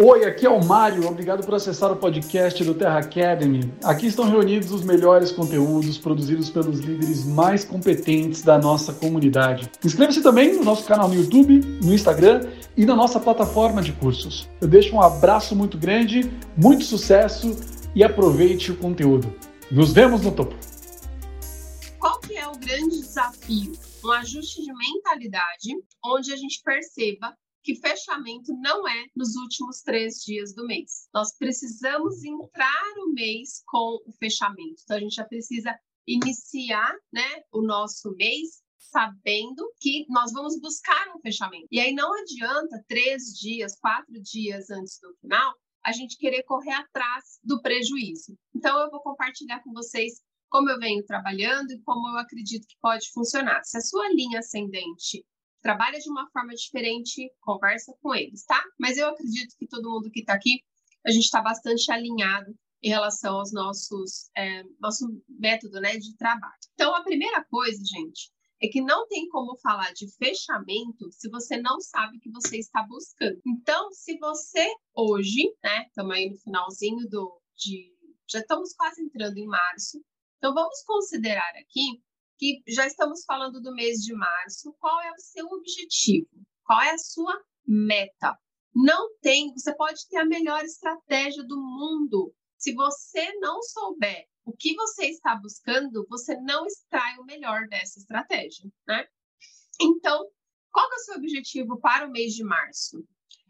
Oi, aqui é o Mário. Obrigado por acessar o podcast do Terra Academy. Aqui estão reunidos os melhores conteúdos produzidos pelos líderes mais competentes da nossa comunidade. Inscreva-se também no nosso canal no YouTube, no Instagram e na nossa plataforma de cursos. Eu deixo um abraço muito grande, muito sucesso e aproveite o conteúdo. Nos vemos no topo. Qual que é o grande desafio? Um ajuste de mentalidade onde a gente perceba que fechamento não é nos últimos três dias do mês. Nós precisamos entrar o mês com o fechamento. Então, a gente já precisa iniciar né, o nosso mês sabendo que nós vamos buscar um fechamento. E aí não adianta três dias, quatro dias antes do final, a gente querer correr atrás do prejuízo. Então, eu vou compartilhar com vocês como eu venho trabalhando e como eu acredito que pode funcionar. Se a sua linha ascendente trabalha de uma forma diferente, conversa com eles, tá? Mas eu acredito que todo mundo que está aqui, a gente está bastante alinhado em relação aos nossos é, nosso método, né, de trabalho. Então, a primeira coisa, gente, é que não tem como falar de fechamento se você não sabe o que você está buscando. Então, se você hoje, né, estamos aí no finalzinho do de já estamos quase entrando em março. Então, vamos considerar aqui que já estamos falando do mês de março. Qual é o seu objetivo? Qual é a sua meta? Não tem, você pode ter a melhor estratégia do mundo. Se você não souber o que você está buscando, você não extrai o melhor dessa estratégia, né? Então, qual é o seu objetivo para o mês de março?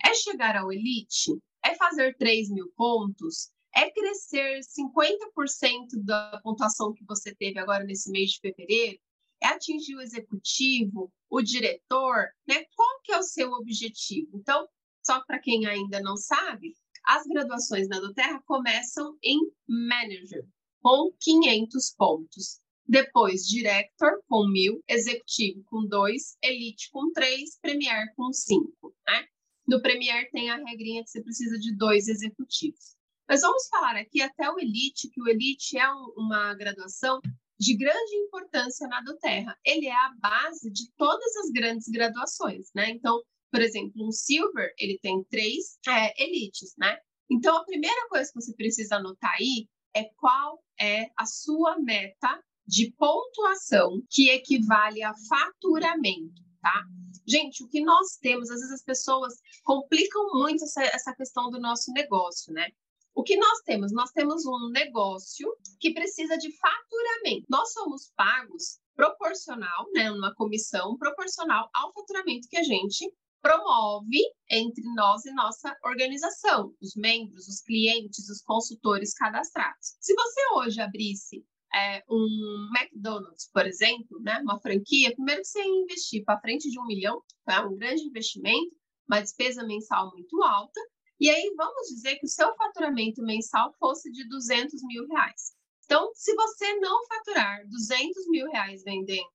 É chegar ao elite? É fazer 3 mil pontos? É crescer 50% da pontuação que você teve agora nesse mês de fevereiro? É atingir o executivo, o diretor, né? Qual que é o seu objetivo? Então, só para quem ainda não sabe, as graduações na Doterra começam em Manager, com 500 pontos. Depois, Director com 1.000, Executivo com 2, Elite com 3, Premier com 5. Né? No Premier tem a regrinha que você precisa de dois executivos. Mas vamos falar aqui até o Elite, que o Elite é um, uma graduação de grande importância na do Terra. Ele é a base de todas as grandes graduações, né? Então, por exemplo, um Silver, ele tem três é, elites, né? Então, a primeira coisa que você precisa anotar aí é qual é a sua meta de pontuação que equivale a faturamento, tá? Gente, o que nós temos, às vezes as pessoas complicam muito essa, essa questão do nosso negócio, né? O que nós temos? Nós temos um negócio que precisa de faturamento. Nós somos pagos proporcional, né, uma comissão proporcional ao faturamento que a gente promove entre nós e nossa organização, os membros, os clientes, os consultores cadastrados. Se você hoje abrisse é, um McDonald's, por exemplo, né, uma franquia, primeiro você investir para frente de um milhão, tá? um grande investimento, uma despesa mensal muito alta, e aí vamos dizer que o seu faturamento mensal fosse de 200 mil reais. Então, se você não faturar 200 mil reais vendendo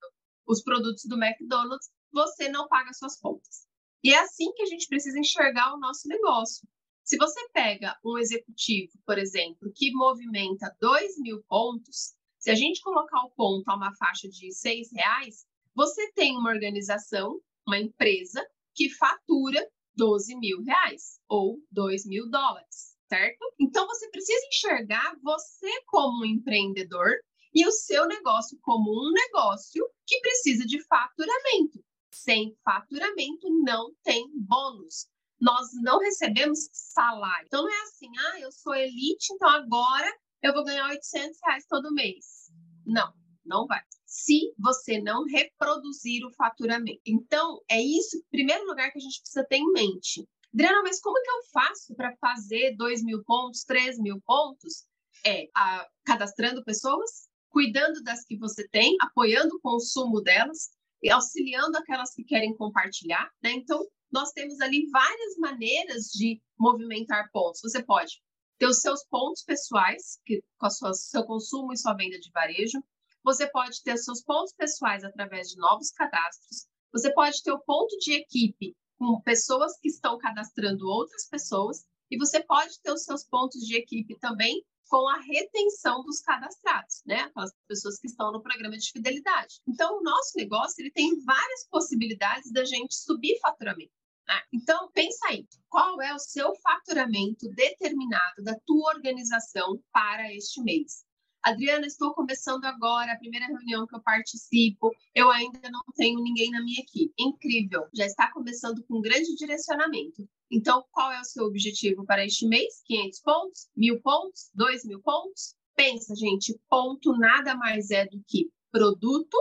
os produtos do McDonald's, você não paga suas contas. E é assim que a gente precisa enxergar o nosso negócio. Se você pega um executivo, por exemplo, que movimenta 2 mil pontos, se a gente colocar o ponto a uma faixa de 6 reais, você tem uma organização, uma empresa, que fatura 12 mil reais ou 2 mil dólares, certo? Então você precisa enxergar você como um empreendedor e o seu negócio como um negócio que precisa de faturamento. Sem faturamento não tem bônus. Nós não recebemos salário. Então não é assim, ah, eu sou elite, então agora eu vou ganhar 800 reais todo mês. Não, não vai se você não reproduzir o faturamento. Então, é isso, primeiro lugar, que a gente precisa ter em mente. Adriana, mas como que eu faço para fazer 2 mil pontos, 3 mil pontos? É a, cadastrando pessoas, cuidando das que você tem, apoiando o consumo delas e auxiliando aquelas que querem compartilhar. Né? Então, nós temos ali várias maneiras de movimentar pontos. Você pode ter os seus pontos pessoais, que, com o seu consumo e sua venda de varejo. Você pode ter seus pontos pessoais através de novos cadastros. Você pode ter o ponto de equipe com pessoas que estão cadastrando outras pessoas. E você pode ter os seus pontos de equipe também com a retenção dos cadastrados, né? Aquelas pessoas que estão no programa de fidelidade. Então, o nosso negócio ele tem várias possibilidades da gente subir faturamento. Né? Então, pensa aí, qual é o seu faturamento determinado da tua organização para este mês. Adriana, estou começando agora, a primeira reunião que eu participo, eu ainda não tenho ninguém na minha equipe. Incrível, já está começando com um grande direcionamento. Então, qual é o seu objetivo para este mês? 500 pontos? 1.000 pontos? 2.000 pontos? Pensa, gente, ponto nada mais é do que produto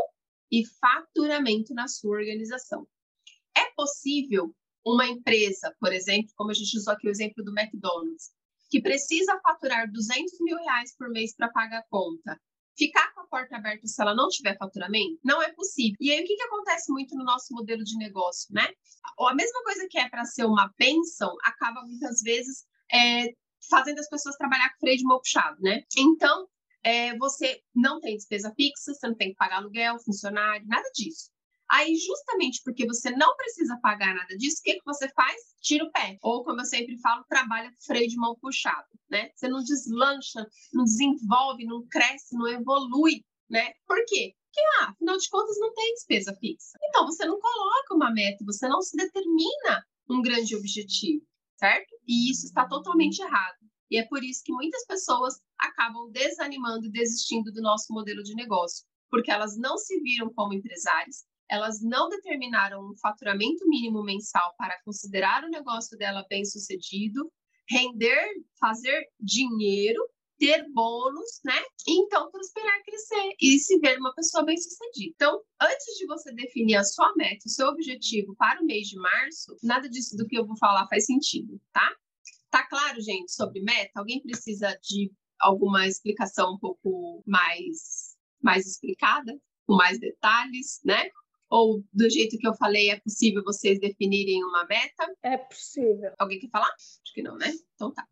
e faturamento na sua organização. É possível uma empresa, por exemplo, como a gente usou aqui o exemplo do McDonald's, que precisa faturar 200 mil reais por mês para pagar a conta, ficar com a porta aberta se ela não tiver faturamento? Não é possível. E aí, o que, que acontece muito no nosso modelo de negócio, né? A mesma coisa que é para ser uma bênção, acaba muitas vezes é, fazendo as pessoas trabalhar com freio de mão puxado, né? Então, é, você não tem despesa fixa, você não tem que pagar aluguel, funcionário, nada disso. Aí, justamente porque você não precisa pagar nada disso, o que, que você faz? Tira o pé. Ou, como eu sempre falo, trabalha com freio de mão puxado, né? Você não deslancha, não desenvolve, não cresce, não evolui, né? Por quê? Porque, ah, afinal de contas, não tem despesa fixa. Então, você não coloca uma meta, você não se determina um grande objetivo, certo? E isso está totalmente errado. E é por isso que muitas pessoas acabam desanimando e desistindo do nosso modelo de negócio, porque elas não se viram como empresárias, elas não determinaram um faturamento mínimo mensal para considerar o negócio dela bem sucedido, render, fazer dinheiro, ter bônus, né? E então prosperar, crescer e se ver uma pessoa bem sucedida. Então, antes de você definir a sua meta, o seu objetivo para o mês de março, nada disso do que eu vou falar faz sentido, tá? Tá claro, gente, sobre meta? Alguém precisa de alguma explicação um pouco mais, mais explicada, com mais detalhes, né? Ou do jeito que eu falei, é possível vocês definirem uma meta? É possível. Alguém quer falar? Acho que não, né? Então tá.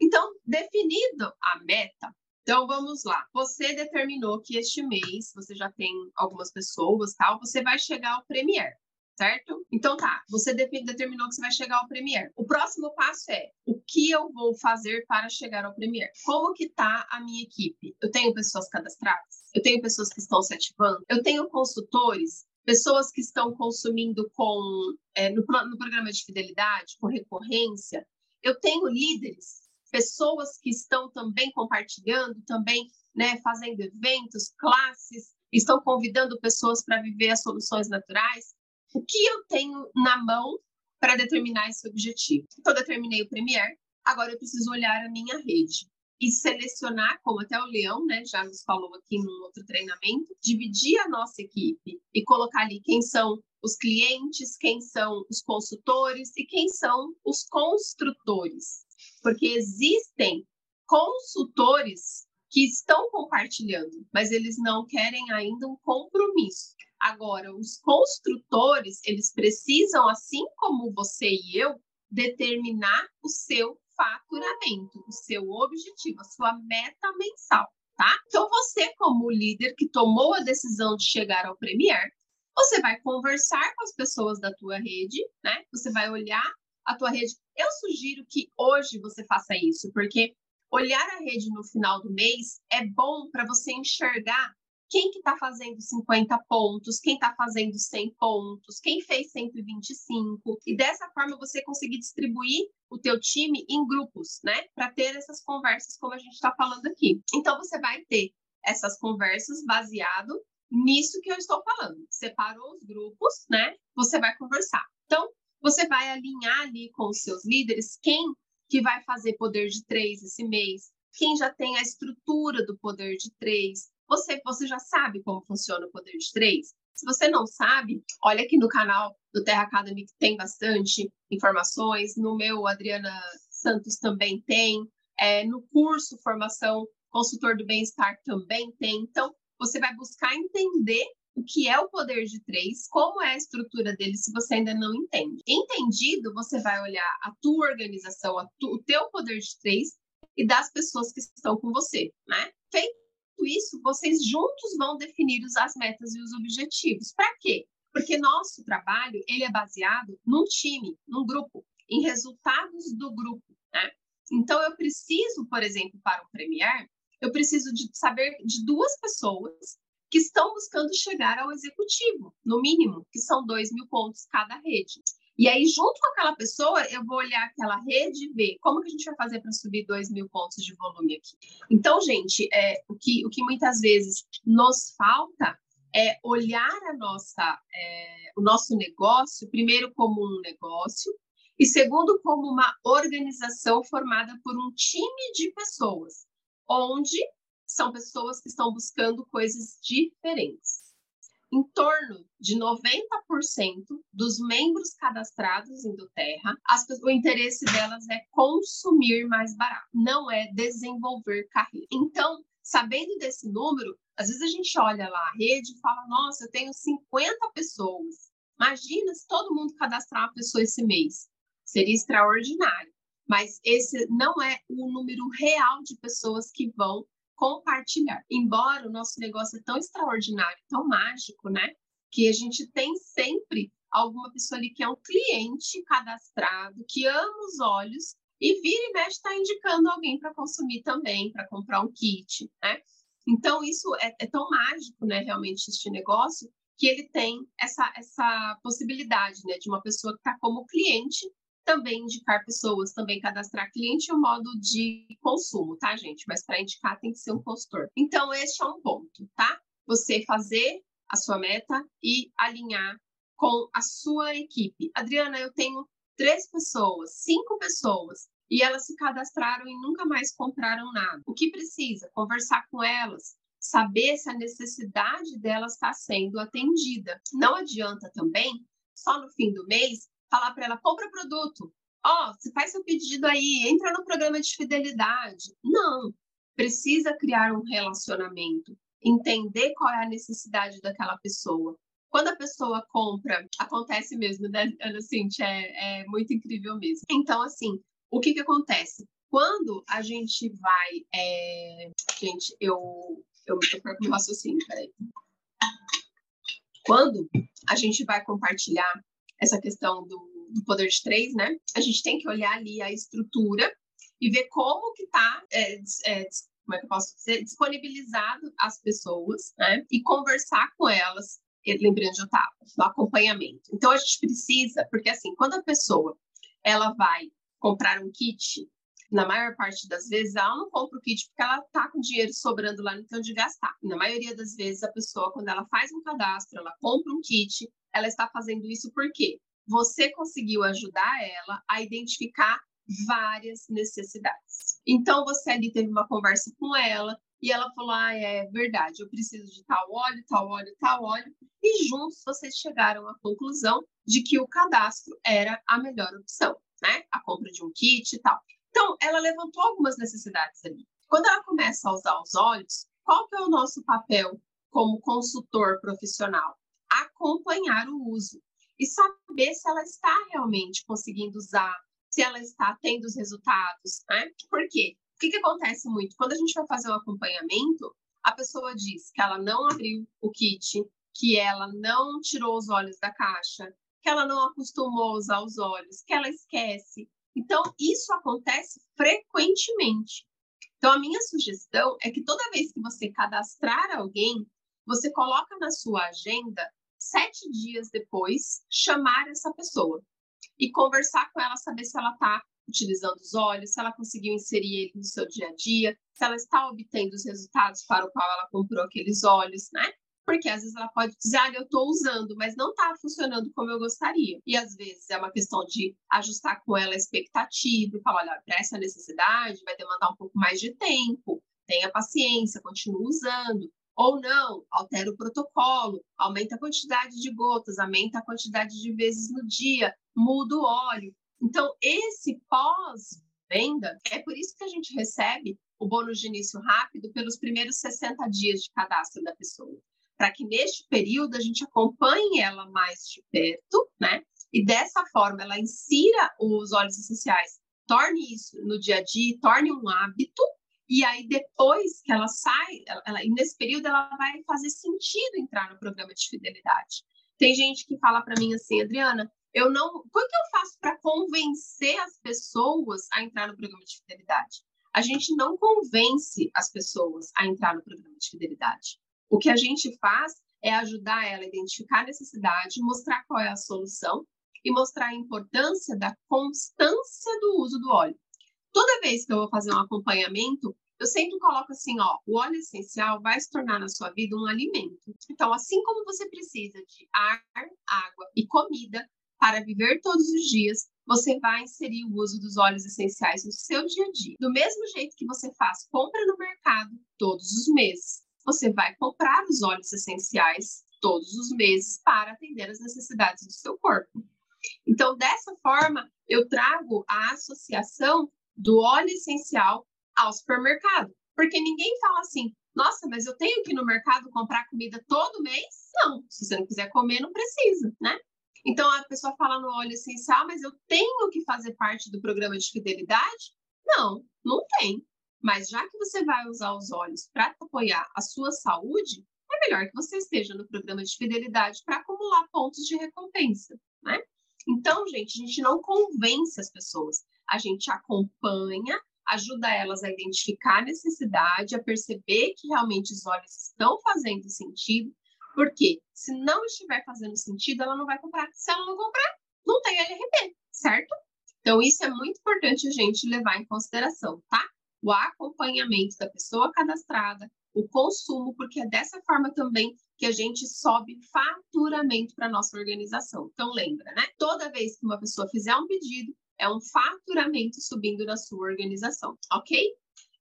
Então, definido a meta, então vamos lá. Você determinou que este mês você já tem algumas pessoas, tal, você vai chegar ao Premier certo? Então tá, você determinou que você vai chegar ao Premier. O próximo passo é o que eu vou fazer para chegar ao Premier? Como que tá a minha equipe? Eu tenho pessoas cadastradas? Eu tenho pessoas que estão se ativando? Eu tenho consultores? Pessoas que estão consumindo com é, no, no programa de fidelidade, com recorrência. Eu tenho líderes, pessoas que estão também compartilhando, também né, fazendo eventos, classes, estão convidando pessoas para viver as soluções naturais. O que eu tenho na mão para determinar esse objetivo? Então, eu determinei o Premier, agora eu preciso olhar a minha rede e selecionar, como até o Leão né, já nos falou aqui num outro treinamento, dividir a nossa equipe e colocar ali quem são os clientes, quem são os consultores e quem são os construtores. Porque existem consultores que estão compartilhando, mas eles não querem ainda um compromisso. Agora, os construtores, eles precisam, assim como você e eu, determinar o seu faturamento, o seu objetivo, a sua meta mensal, tá? Então você como líder que tomou a decisão de chegar ao Premier, você vai conversar com as pessoas da tua rede, né? Você vai olhar a tua rede. Eu sugiro que hoje você faça isso, porque olhar a rede no final do mês é bom para você enxergar quem que está fazendo 50 pontos, quem está fazendo 100 pontos, quem fez 125, e dessa forma você conseguir distribuir o teu time em grupos, né, para ter essas conversas como a gente está falando aqui. Então você vai ter essas conversas baseado nisso que eu estou falando. Separou os grupos, né? Você vai conversar. Então você vai alinhar ali com os seus líderes quem que vai fazer poder de três esse mês, quem já tem a estrutura do poder de três, você, você já sabe como funciona o poder de três? Se você não sabe, olha aqui no canal do Terra Academy que tem bastante informações. No meu, Adriana Santos também tem. É, no curso Formação Consultor do Bem-Estar também tem. Então, você vai buscar entender o que é o poder de três, como é a estrutura dele, se você ainda não entende. Entendido, você vai olhar a tua organização, a tu, o teu poder de três e das pessoas que estão com você, né? Feito isso, vocês juntos vão definir as metas e os objetivos. Para quê? Porque nosso trabalho ele é baseado num time, num grupo, em resultados do grupo. Né? Então, eu preciso, por exemplo, para o Premier, eu preciso de saber de duas pessoas que estão buscando chegar ao executivo, no mínimo, que são dois mil pontos cada rede. E aí, junto com aquela pessoa, eu vou olhar aquela rede e ver como que a gente vai fazer para subir 2 mil pontos de volume aqui. Então, gente, é, o, que, o que muitas vezes nos falta é olhar a nossa, é, o nosso negócio, primeiro como um negócio, e segundo como uma organização formada por um time de pessoas, onde são pessoas que estão buscando coisas diferentes em torno de 90% dos membros cadastrados em Doterra, as, o interesse delas é consumir mais barato, não é desenvolver carreira. Então, sabendo desse número, às vezes a gente olha lá a rede e fala: nossa, eu tenho 50 pessoas. Imagina se todo mundo cadastrar uma pessoa esse mês. Seria extraordinário. Mas esse não é o número real de pessoas que vão compartilhar. Embora o nosso negócio é tão extraordinário, tão mágico, né? Que a gente tem sempre alguma pessoa ali que é um cliente cadastrado, que ama os olhos e vira e mexe está indicando alguém para consumir também, para comprar um kit, né? Então, isso é, é, tão mágico, né, realmente, este negócio, que ele tem essa, essa possibilidade, né, de uma pessoa que está como cliente também indicar pessoas, também cadastrar cliente é um modo de consumo, tá, gente? Mas para indicar tem que ser um consultor. Então, este é um ponto, tá? Você fazer a sua meta e alinhar com a sua equipe. Adriana, eu tenho três pessoas, cinco pessoas, e elas se cadastraram e nunca mais compraram nada. O que precisa? Conversar com elas, saber se a necessidade delas está sendo atendida. Não adianta também, só no fim do mês, falar para ela, compra produto. Ó, oh, você faz seu pedido aí, entra no programa de fidelidade. Não, precisa criar um relacionamento, entender qual é a necessidade daquela pessoa. Quando a pessoa compra, acontece mesmo, né, Ana Cintia? É, é muito incrível mesmo. Então, assim, o que que acontece? Quando a gente vai... É... Gente, eu, eu, eu perco meu raciocínio, peraí. Quando a gente vai compartilhar essa questão do, do poder de três, né? A gente tem que olhar ali a estrutura e ver como que está é, é, como é que eu posso dizer, disponibilizado as pessoas, né? E conversar com elas, lembrando de eu estava, no acompanhamento. Então a gente precisa, porque assim, quando a pessoa ela vai comprar um kit, na maior parte das vezes ela não compra o kit porque ela está com dinheiro sobrando lá no de gastar. Na maioria das vezes a pessoa, quando ela faz um cadastro, ela compra um kit, ela está fazendo isso porque você conseguiu ajudar ela a identificar várias necessidades. Então você ali teve uma conversa com ela e ela falou: "Ah, é verdade, eu preciso de tal óleo, tal óleo, tal óleo". E juntos vocês chegaram à conclusão de que o cadastro era a melhor opção, né? A compra de um kit e tal. Então, ela levantou algumas necessidades ali. Quando ela começa a usar os olhos, qual que é o nosso papel como consultor profissional? Acompanhar o uso e saber se ela está realmente conseguindo usar, se ela está tendo os resultados, né? Por quê? O que, que acontece muito? Quando a gente vai fazer o um acompanhamento, a pessoa diz que ela não abriu o kit, que ela não tirou os olhos da caixa, que ela não acostumou a usar os olhos, que ela esquece. Então, isso acontece frequentemente. Então, a minha sugestão é que toda vez que você cadastrar alguém, você coloca na sua agenda sete dias depois, chamar essa pessoa e conversar com ela, saber se ela está utilizando os olhos, se ela conseguiu inserir ele no seu dia a dia, se ela está obtendo os resultados para o qual ela comprou aqueles olhos, né? Porque às vezes ela pode dizer, ah, eu estou usando, mas não está funcionando como eu gostaria. E às vezes é uma questão de ajustar com ela a expectativa e falar, olha, para essa necessidade vai demandar um pouco mais de tempo, tenha paciência, continue usando. Ou não, altera o protocolo, aumenta a quantidade de gotas, aumenta a quantidade de vezes no dia, muda o óleo. Então, esse pós-venda, é por isso que a gente recebe o bônus de início rápido pelos primeiros 60 dias de cadastro da pessoa. Para que neste período a gente acompanhe ela mais de perto, né? E dessa forma ela insira os óleos essenciais, torne isso no dia a dia, torne um hábito e aí, depois que ela sai, ela, nesse período, ela vai fazer sentido entrar no programa de fidelidade. Tem gente que fala para mim assim, Adriana, eu não. Como que eu faço para convencer as pessoas a entrar no programa de fidelidade? A gente não convence as pessoas a entrar no programa de fidelidade. O que a gente faz é ajudar ela a identificar a necessidade, mostrar qual é a solução e mostrar a importância da constância do uso do óleo. Toda vez que eu vou fazer um acompanhamento, eu sempre coloco assim, ó, o óleo essencial vai se tornar na sua vida um alimento. Então, assim como você precisa de ar, água e comida para viver todos os dias, você vai inserir o uso dos óleos essenciais no seu dia a dia. Do mesmo jeito que você faz compra no mercado todos os meses, você vai comprar os óleos essenciais todos os meses para atender as necessidades do seu corpo. Então, dessa forma, eu trago a associação do óleo essencial ao supermercado. Porque ninguém fala assim, nossa, mas eu tenho que ir no mercado comprar comida todo mês? Não, se você não quiser comer, não precisa, né? Então a pessoa fala no óleo essencial, mas eu tenho que fazer parte do programa de fidelidade? Não, não tem. Mas já que você vai usar os óleos para apoiar a sua saúde, é melhor que você esteja no programa de fidelidade para acumular pontos de recompensa, né? Então, gente, a gente não convence as pessoas, a gente acompanha, ajuda elas a identificar a necessidade, a perceber que realmente os óleos estão fazendo sentido porque se não estiver fazendo sentido, ela não vai comprar. Se ela não comprar, não tem LRP, certo? Então, isso é muito importante a gente levar em consideração, tá? O acompanhamento da pessoa cadastrada, o consumo, porque é dessa forma também que a gente sobe faturamento para nossa organização. Então, lembra, né? Toda vez que uma pessoa fizer um pedido, é um faturamento subindo na sua organização, ok?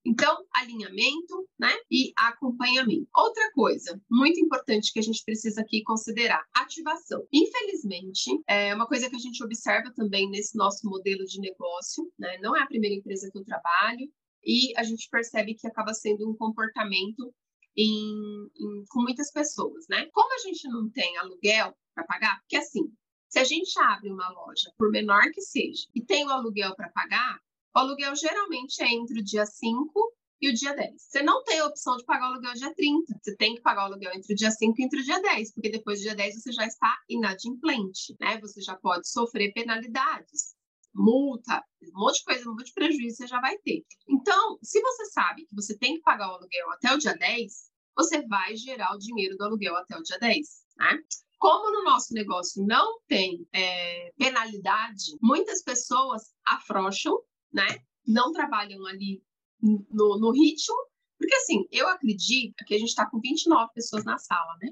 Então, alinhamento, né? E acompanhamento. Outra coisa muito importante que a gente precisa aqui considerar: ativação. Infelizmente, é uma coisa que a gente observa também nesse nosso modelo de negócio, né? Não é a primeira empresa que eu trabalho, e a gente percebe que acaba sendo um comportamento em, em, com muitas pessoas, né? Como a gente não tem aluguel para pagar, porque assim, se a gente abre uma loja, por menor que seja, e tem o aluguel para pagar, o aluguel geralmente é entre o dia 5 e o dia 10. Você não tem a opção de pagar o aluguel dia 30. Você tem que pagar o aluguel entre o dia 5 e entre o dia 10, porque depois do dia 10 você já está inadimplente, né? Você já pode sofrer penalidades, multa, um monte de coisa, um monte de prejuízo você já vai ter. Então, se você sabe que você tem que pagar o aluguel até o dia 10, você vai gerar o dinheiro do aluguel até o dia 10, né? Como no nosso negócio não tem é, penalidade, muitas pessoas afrouxam né? Não trabalham ali no, no ritmo, porque assim, eu acredito que a gente está com 29 pessoas na sala, né?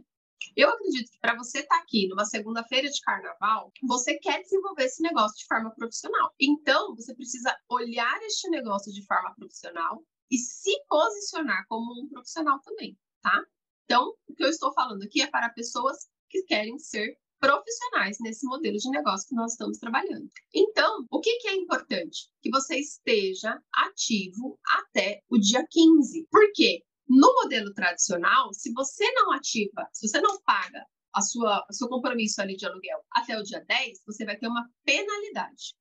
Eu acredito que para você estar tá aqui numa segunda-feira de carnaval, você quer desenvolver esse negócio de forma profissional. Então, você precisa olhar este negócio de forma profissional e se posicionar como um profissional também, tá? Então, o que eu estou falando aqui é para pessoas que querem ser profissionais nesse modelo de negócio que nós estamos trabalhando. Então, o que, que é importante? Que você esteja ativo até o dia 15. Por quê? No modelo tradicional, se você não ativa, se você não paga a sua, o seu compromisso ali de aluguel até o dia 10, você vai ter uma penalidade.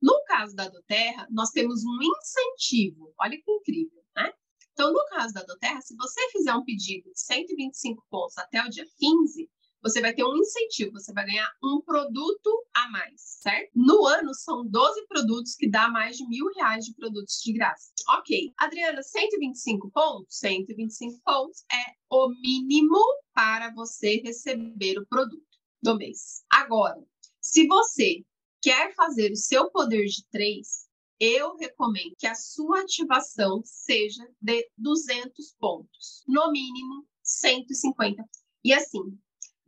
No caso da Doterra, nós temos um incentivo. Olha que incrível, né? Então, no caso da Doterra, se você fizer um pedido de 125 pontos até o dia 15, você vai ter um incentivo, você vai ganhar um produto a mais, certo? No ano, são 12 produtos que dá mais de mil reais de produtos de graça. Ok. Adriana, 125 pontos? 125 pontos é o mínimo para você receber o produto do mês. Agora, se você quer fazer o seu poder de três, eu recomendo que a sua ativação seja de 200 pontos, no mínimo 150. E assim,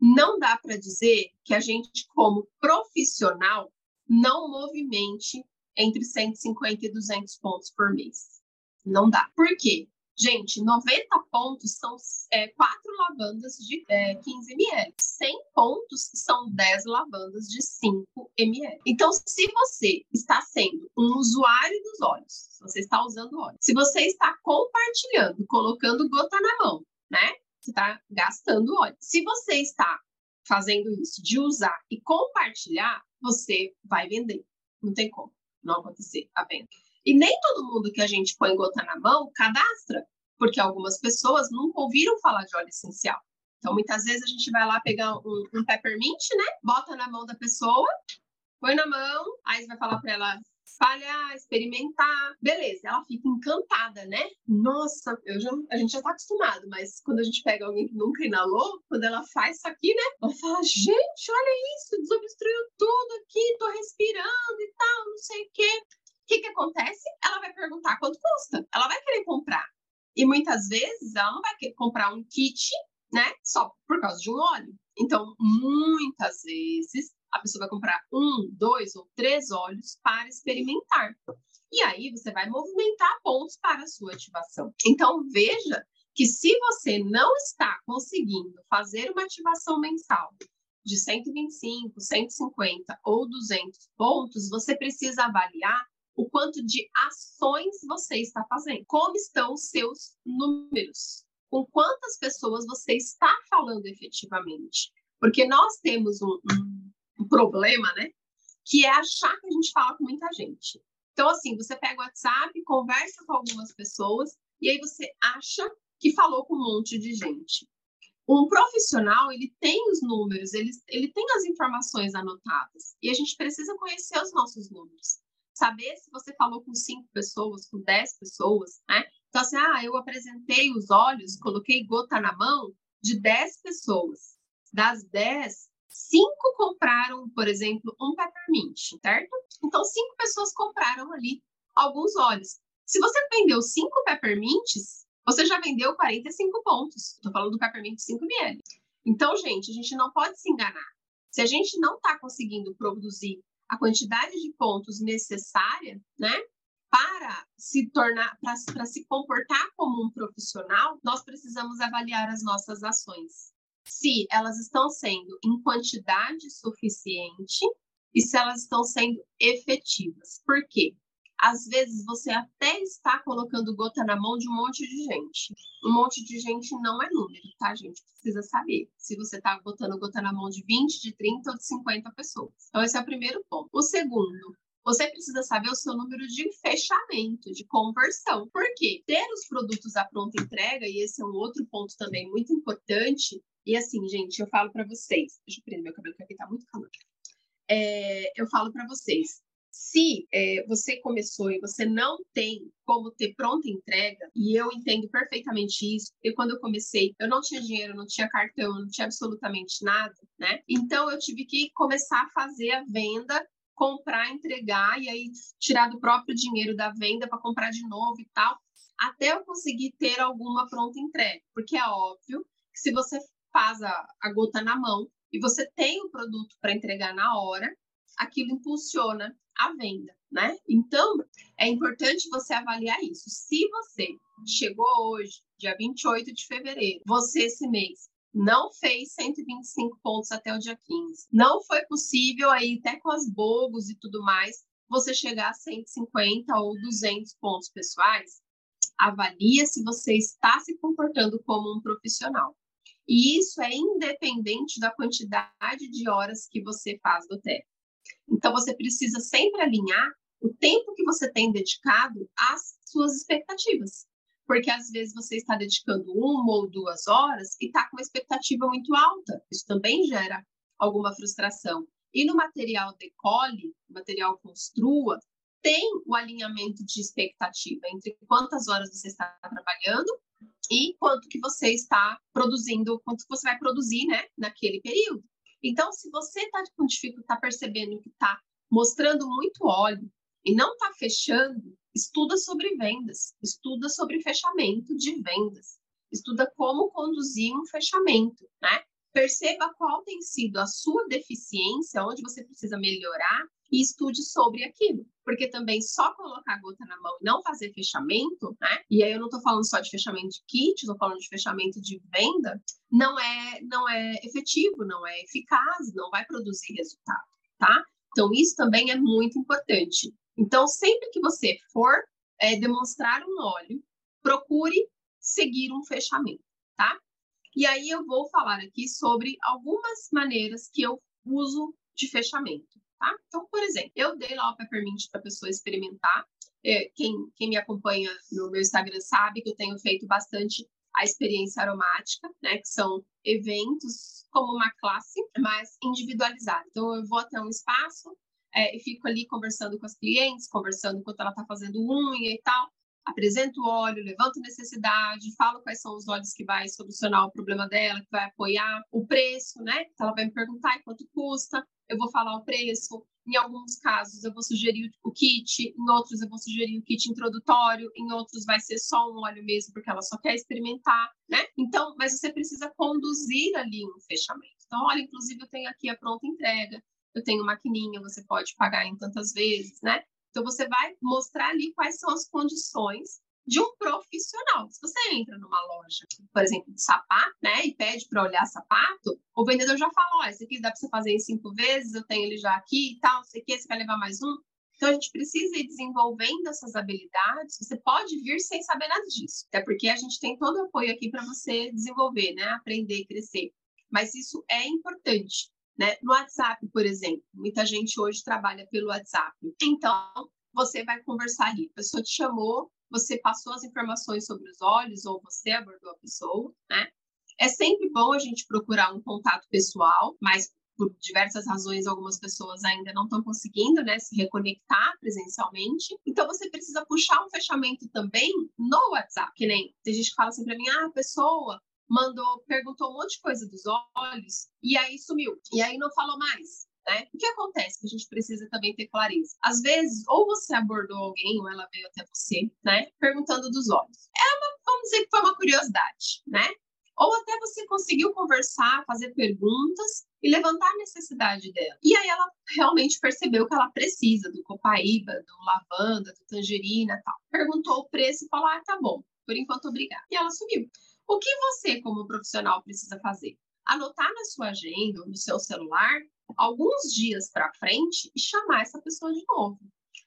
não dá para dizer que a gente, como profissional, não movimente entre 150 e 200 pontos por mês. Não dá. Por quê? Gente, 90 pontos são é, 4 lavandas de é, 15 ml. 100 pontos são 10 lavandas de 5 ml. Então, se você está sendo um usuário dos óleos, se você está usando óleo, se você está compartilhando, colocando gota na mão, né? Você está gastando óleo. Se você está fazendo isso de usar e compartilhar, você vai vender. Não tem como não acontecer a venda. E nem todo mundo que a gente põe gota na mão cadastra, porque algumas pessoas nunca ouviram falar de óleo essencial. Então, muitas vezes a gente vai lá pegar um, um peppermint, né? Bota na mão da pessoa, põe na mão, aí você vai falar para ela falhar, experimentar. Beleza, ela fica encantada, né? Nossa, eu já, a gente já tá acostumado, mas quando a gente pega alguém que nunca inalou, quando ela faz isso aqui, né? Ela fala, gente, olha isso, desobstruiu tudo aqui, tô respirando e tal, não sei o quê. O que que acontece? Ela vai perguntar quanto custa. Ela vai querer comprar. E muitas vezes ela não vai querer comprar um kit, né? Só por causa de um óleo. Então, muitas vezes a pessoa vai comprar um, dois ou três óleos para experimentar. E aí você vai movimentar pontos para a sua ativação. Então veja que se você não está conseguindo fazer uma ativação mensal de 125, 150 ou 200 pontos, você precisa avaliar o quanto de ações você está fazendo, como estão os seus números, com quantas pessoas você está falando efetivamente. Porque nós temos um um problema, né? Que é achar que a gente fala com muita gente. Então, assim, você pega o WhatsApp, conversa com algumas pessoas, e aí você acha que falou com um monte de gente. Um profissional, ele tem os números, ele, ele tem as informações anotadas. E a gente precisa conhecer os nossos números. Saber se você falou com cinco pessoas, com dez pessoas, né? Então, assim, ah, eu apresentei os olhos, coloquei gota na mão de dez pessoas. Das dez, cinco compraram, por exemplo, um peppermint, certo? Então, cinco pessoas compraram ali alguns óleos. Se você vendeu cinco peppermints, você já vendeu 45 pontos. Estou falando do peppermint 5 ml. Então, gente, a gente não pode se enganar. Se a gente não está conseguindo produzir a quantidade de pontos necessária, né, para se tornar, para se comportar como um profissional, nós precisamos avaliar as nossas ações se elas estão sendo em quantidade suficiente e se elas estão sendo efetivas. Por quê? Às vezes você até está colocando gota na mão de um monte de gente. Um monte de gente não é número, tá, gente? Precisa saber se você está botando gota na mão de 20, de 30 ou de 50 pessoas. Então, esse é o primeiro ponto. O segundo, você precisa saber o seu número de fechamento, de conversão. Por quê? Ter os produtos à pronta entrega, e esse é um outro ponto também muito importante, e assim, gente, eu falo para vocês, deixa eu prender meu cabelo que aqui tá muito calor. É, eu falo para vocês, se é, você começou e você não tem como ter pronta entrega, e eu entendo perfeitamente isso, porque quando eu comecei, eu não tinha dinheiro, não tinha cartão, não tinha absolutamente nada, né? Então eu tive que começar a fazer a venda, comprar, entregar e aí tirar do próprio dinheiro da venda para comprar de novo e tal, até eu conseguir ter alguma pronta entrega, porque é óbvio que se você faz a, a gota na mão e você tem o produto para entregar na hora, aquilo impulsiona a venda, né? Então, é importante você avaliar isso. Se você chegou hoje, dia 28 de fevereiro, você esse mês não fez 125 pontos até o dia 15. Não foi possível aí, até com as bogos e tudo mais, você chegar a 150 ou 200 pontos pessoais. Avalia se você está se comportando como um profissional. E isso é independente da quantidade de horas que você faz do TEP. Então, você precisa sempre alinhar o tempo que você tem dedicado às suas expectativas. Porque às vezes você está dedicando uma ou duas horas e está com uma expectativa muito alta. Isso também gera alguma frustração. E no material decole, material construa, tem o alinhamento de expectativa entre quantas horas você está trabalhando e quanto que você está produzindo, quanto você vai produzir, né, naquele período. Então, se você está com dificuldade, está percebendo que está mostrando muito óleo e não está fechando, estuda sobre vendas, estuda sobre fechamento de vendas, estuda como conduzir um fechamento, né? Perceba qual tem sido a sua deficiência, onde você precisa melhorar e estude sobre aquilo. Porque também só colocar a gota na mão e não fazer fechamento, né? E aí eu não estou falando só de fechamento de kit, estou falando de fechamento de venda, não é, não é efetivo, não é eficaz, não vai produzir resultado, tá? Então, isso também é muito importante. Então, sempre que você for é, demonstrar um óleo, procure seguir um fechamento, tá? E aí eu vou falar aqui sobre algumas maneiras que eu uso de fechamento tá? Então, por exemplo, eu dei lá o Peppermint para a pessoa experimentar. É, quem, quem me acompanha no meu Instagram sabe que eu tenho feito bastante a experiência aromática, né, que são eventos como uma classe, mas individualizada. Então, eu vou até um espaço, é, e fico ali conversando com as clientes, conversando enquanto ela está fazendo unha e tal. Apresento o óleo, levanto necessidade, falo quais são os óleos que vai solucionar o problema dela, que vai apoiar o preço, né? Ela vai me perguntar quanto custa, eu vou falar o preço. Em alguns casos, eu vou sugerir o kit, em outros, eu vou sugerir o kit introdutório, em outros, vai ser só um óleo mesmo, porque ela só quer experimentar, né? Então, mas você precisa conduzir ali um fechamento. Então, olha, inclusive, eu tenho aqui a pronta entrega, eu tenho maquininha, você pode pagar em tantas vezes, né? Então, você vai mostrar ali quais são as condições de um profissional. Se você entra numa loja, por exemplo, de sapato, né, e pede para olhar sapato, o vendedor já fala: ó, esse aqui dá para você fazer em cinco vezes, eu tenho ele já aqui e tal, sei que, você vai levar mais um. Então, a gente precisa ir desenvolvendo essas habilidades. Você pode vir sem saber nada disso, até porque a gente tem todo o apoio aqui para você desenvolver, né, aprender, crescer. Mas isso é importante. Né? No WhatsApp, por exemplo, muita gente hoje trabalha pelo WhatsApp. Então, você vai conversar ali. A pessoa te chamou, você passou as informações sobre os olhos ou você abordou a pessoa, né? É sempre bom a gente procurar um contato pessoal, mas por diversas razões algumas pessoas ainda não estão conseguindo, né, se reconectar presencialmente. Então você precisa puxar um fechamento também no WhatsApp, que nem tem gente que fala assim para mim, ah, pessoa mandou, perguntou um monte de coisa dos olhos e aí sumiu. E aí não falou mais. Né? O que acontece que a gente precisa também ter clareza? Às vezes, ou você abordou alguém, ou ela veio até você, né? Perguntando dos olhos. É vamos dizer que foi uma curiosidade, né? Ou até você conseguiu conversar, fazer perguntas e levantar a necessidade dela. E aí ela realmente percebeu que ela precisa do copaíba, do lavanda, do tangerina tal. Perguntou o preço e falou: ah, tá bom, por enquanto obrigada. E ela sumiu. O que você, como profissional, precisa fazer? Anotar na sua agenda no seu celular alguns dias para frente e chamar essa pessoa de novo.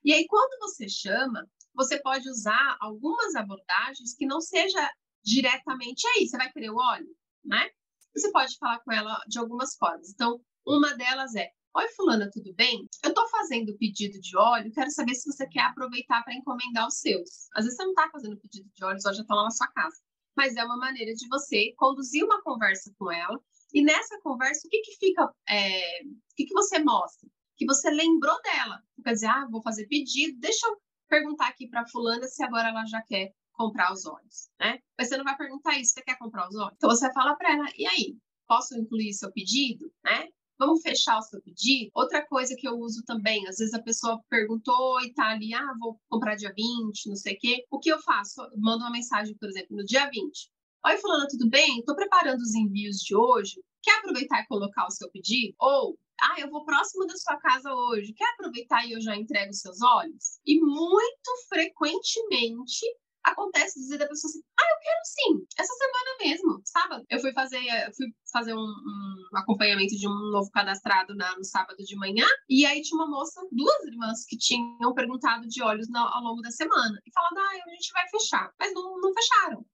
E aí, quando você chama, você pode usar algumas abordagens que não seja diretamente aí, você vai querer o óleo, né? Você pode falar com ela de algumas formas. Então, uma delas é: Oi, Fulana, tudo bem? Eu estou fazendo pedido de óleo, quero saber se você quer aproveitar para encomendar os seus. Às vezes você não está fazendo pedido de óleo, só já está lá na sua casa mas é uma maneira de você conduzir uma conversa com ela. E nessa conversa, o que, que fica, é, o que, que você mostra? Que você lembrou dela. Quer dizer, ah, vou fazer pedido, deixa eu perguntar aqui para fulana se agora ela já quer comprar os olhos, né? Mas você não vai perguntar isso, você quer comprar os olhos? Então você fala para ela, e aí, posso incluir seu pedido, né? Vamos fechar o seu pedido? Outra coisa que eu uso também, às vezes a pessoa perguntou e tá ali, ah, vou comprar dia 20, não sei o quê. O que eu faço? Eu mando uma mensagem, por exemplo, no dia 20. Oi, fulana, tudo bem? Estou preparando os envios de hoje. Quer aproveitar e colocar o seu pedido? Ou, ah, eu vou próximo da sua casa hoje. Quer aproveitar e eu já entrego os seus olhos? E muito frequentemente acontece dizer da pessoa assim, ah, eu quero sim, essa semana mesmo, sábado. Eu fui fazer, eu fui fazer um, um acompanhamento de um novo cadastrado na, no sábado de manhã, e aí tinha uma moça, duas irmãs, que tinham perguntado de olhos ao longo da semana, e falando, ah, a gente vai fechar, mas não, não fecharam.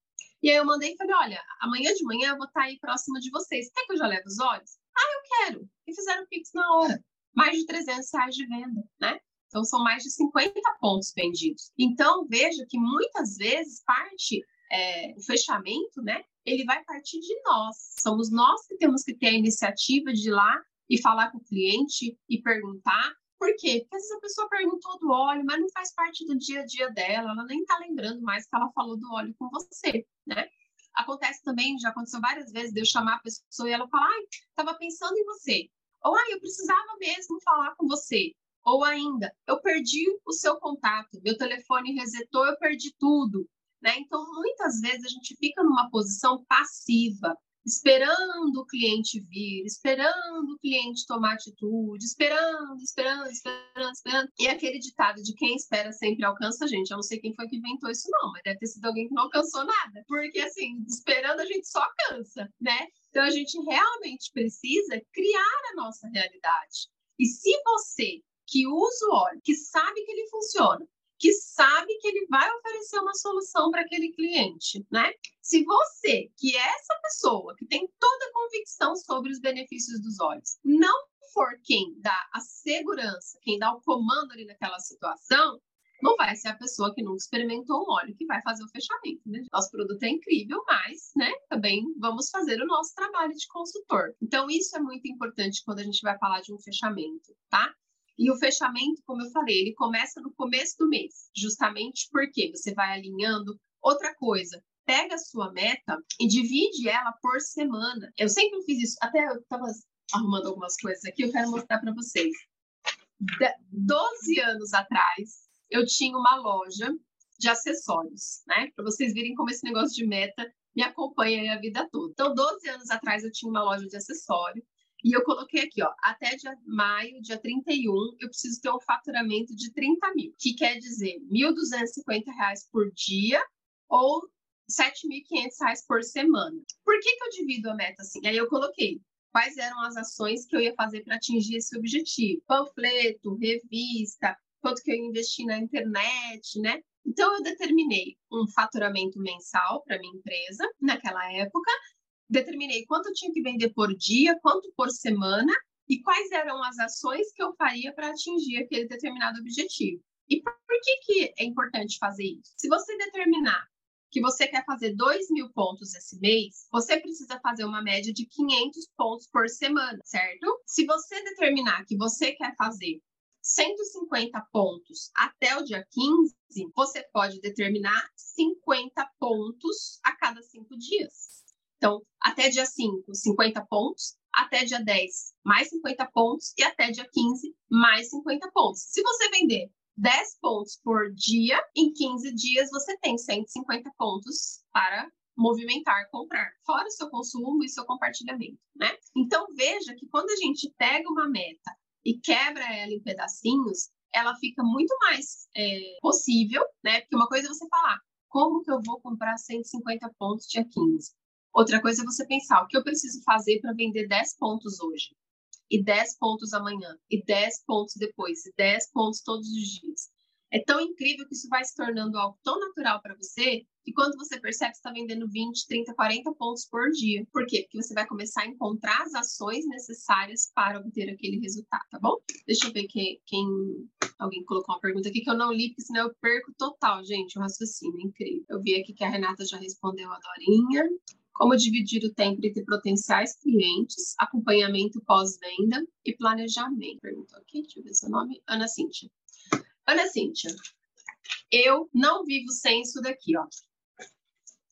E aí eu mandei e falei, olha, amanhã de manhã eu vou estar aí próximo de vocês, quer que eu já leve os olhos? Ah, eu quero. E fizeram Pix na hora. Mais de 300 reais de venda, né? Então, são mais de 50 pontos vendidos. Então, veja que muitas vezes parte, é, o fechamento, né? Ele vai partir de nós. Somos nós que temos que ter a iniciativa de ir lá e falar com o cliente e perguntar. Por quê? Porque às a pessoa perguntou do óleo, mas não faz parte do dia a dia dela, ela nem está lembrando mais que ela falou do óleo com você, né? Acontece também, já aconteceu várias vezes, de eu chamar a pessoa e ela falar, ai, estava pensando em você. Ou, ai, eu precisava mesmo falar com você. Ou ainda, eu perdi o seu contato, meu telefone resetou, eu perdi tudo. Né? Então, muitas vezes a gente fica numa posição passiva, esperando o cliente vir, esperando o cliente tomar atitude, esperando, esperando, esperando, esperando. E aquele ditado de quem espera sempre alcança, gente. Eu não sei quem foi que inventou isso, não, mas deve ter sido alguém que não alcançou nada. Porque, assim, esperando a gente só cansa, né? Então, a gente realmente precisa criar a nossa realidade. E se você que usa o óleo, que sabe que ele funciona, que sabe que ele vai oferecer uma solução para aquele cliente, né? Se você, que é essa pessoa que tem toda a convicção sobre os benefícios dos óleos, não for quem dá a segurança, quem dá o comando ali naquela situação, não vai ser a pessoa que nunca experimentou um óleo que vai fazer o fechamento, né? Nosso produto é incrível, mas, né, também vamos fazer o nosso trabalho de consultor. Então, isso é muito importante quando a gente vai falar de um fechamento, tá? E o fechamento, como eu falei, ele começa no começo do mês, justamente porque você vai alinhando. Outra coisa, pega a sua meta e divide ela por semana. Eu sempre fiz isso, até eu estava arrumando algumas coisas aqui, eu quero mostrar para vocês. Doze anos atrás, eu tinha uma loja de acessórios, né? Para vocês verem como esse negócio de meta me acompanha a vida toda. Então, 12 anos atrás, eu tinha uma loja de acessório e eu coloquei aqui, ó, até dia maio, dia 31, eu preciso ter um faturamento de 30 mil, que quer dizer R$ 1.250 por dia ou R$ 7.500 por semana. Por que, que eu divido a meta assim? Aí eu coloquei quais eram as ações que eu ia fazer para atingir esse objetivo. Panfleto, revista, quanto que eu investi na internet, né? Então, eu determinei um faturamento mensal para minha empresa naquela época, determinei quanto eu tinha que vender por dia, quanto por semana e quais eram as ações que eu faria para atingir aquele determinado objetivo. E por que, que é importante fazer isso? Se você determinar que você quer fazer 2 mil pontos esse mês, você precisa fazer uma média de 500 pontos por semana, certo? Se você determinar que você quer fazer 150 pontos até o dia 15, você pode determinar 50 pontos a cada cinco dias. Então, até dia 5, 50 pontos, até dia 10, mais 50 pontos, e até dia 15, mais 50 pontos. Se você vender 10 pontos por dia, em 15 dias você tem 150 pontos para movimentar, comprar, fora o seu consumo e seu compartilhamento, né? Então veja que quando a gente pega uma meta e quebra ela em pedacinhos, ela fica muito mais é, possível, né? Porque uma coisa é você falar, como que eu vou comprar 150 pontos dia 15? Outra coisa é você pensar, o que eu preciso fazer para vender 10 pontos hoje? E 10 pontos amanhã, e 10 pontos depois, e 10 pontos todos os dias. É tão incrível que isso vai se tornando algo tão natural para você que quando você percebe, você está vendendo 20, 30, 40 pontos por dia. Por quê? Porque você vai começar a encontrar as ações necessárias para obter aquele resultado, tá bom? Deixa eu ver quem, quem... Alguém colocou uma pergunta aqui que eu não li, porque senão eu perco total, gente, o raciocínio. É incrível. Eu vi aqui que a Renata já respondeu a Dorinha. Como dividir o tempo entre potenciais clientes, acompanhamento pós-venda e planejamento? Perguntou aqui, deixa eu ver seu nome. Ana Cíntia. Ana Cíntia, eu não vivo sem isso daqui, ó.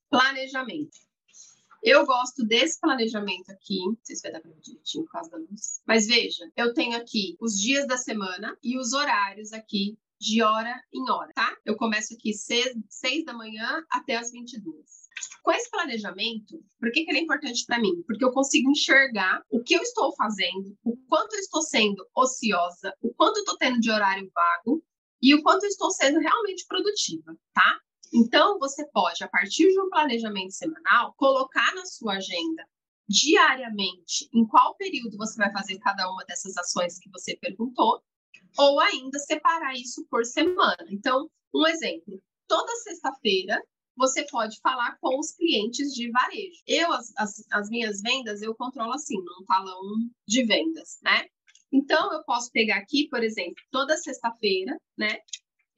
Planejamento. Eu gosto desse planejamento aqui. Não sei se vai dar para ver direitinho por causa da luz. Mas veja, eu tenho aqui os dias da semana e os horários aqui de hora em hora, tá? Eu começo aqui seis, seis da manhã até as 22. Com esse planejamento, por que, que ele é importante para mim? Porque eu consigo enxergar o que eu estou fazendo, o quanto eu estou sendo ociosa, o quanto eu estou tendo de horário vago e o quanto eu estou sendo realmente produtiva, tá? Então, você pode, a partir de um planejamento semanal, colocar na sua agenda diariamente em qual período você vai fazer cada uma dessas ações que você perguntou, ou ainda separar isso por semana. Então, um exemplo: toda sexta-feira você pode falar com os clientes de varejo. Eu, as, as, as minhas vendas, eu controlo assim, num talão de vendas, né? Então, eu posso pegar aqui, por exemplo, toda sexta-feira, né?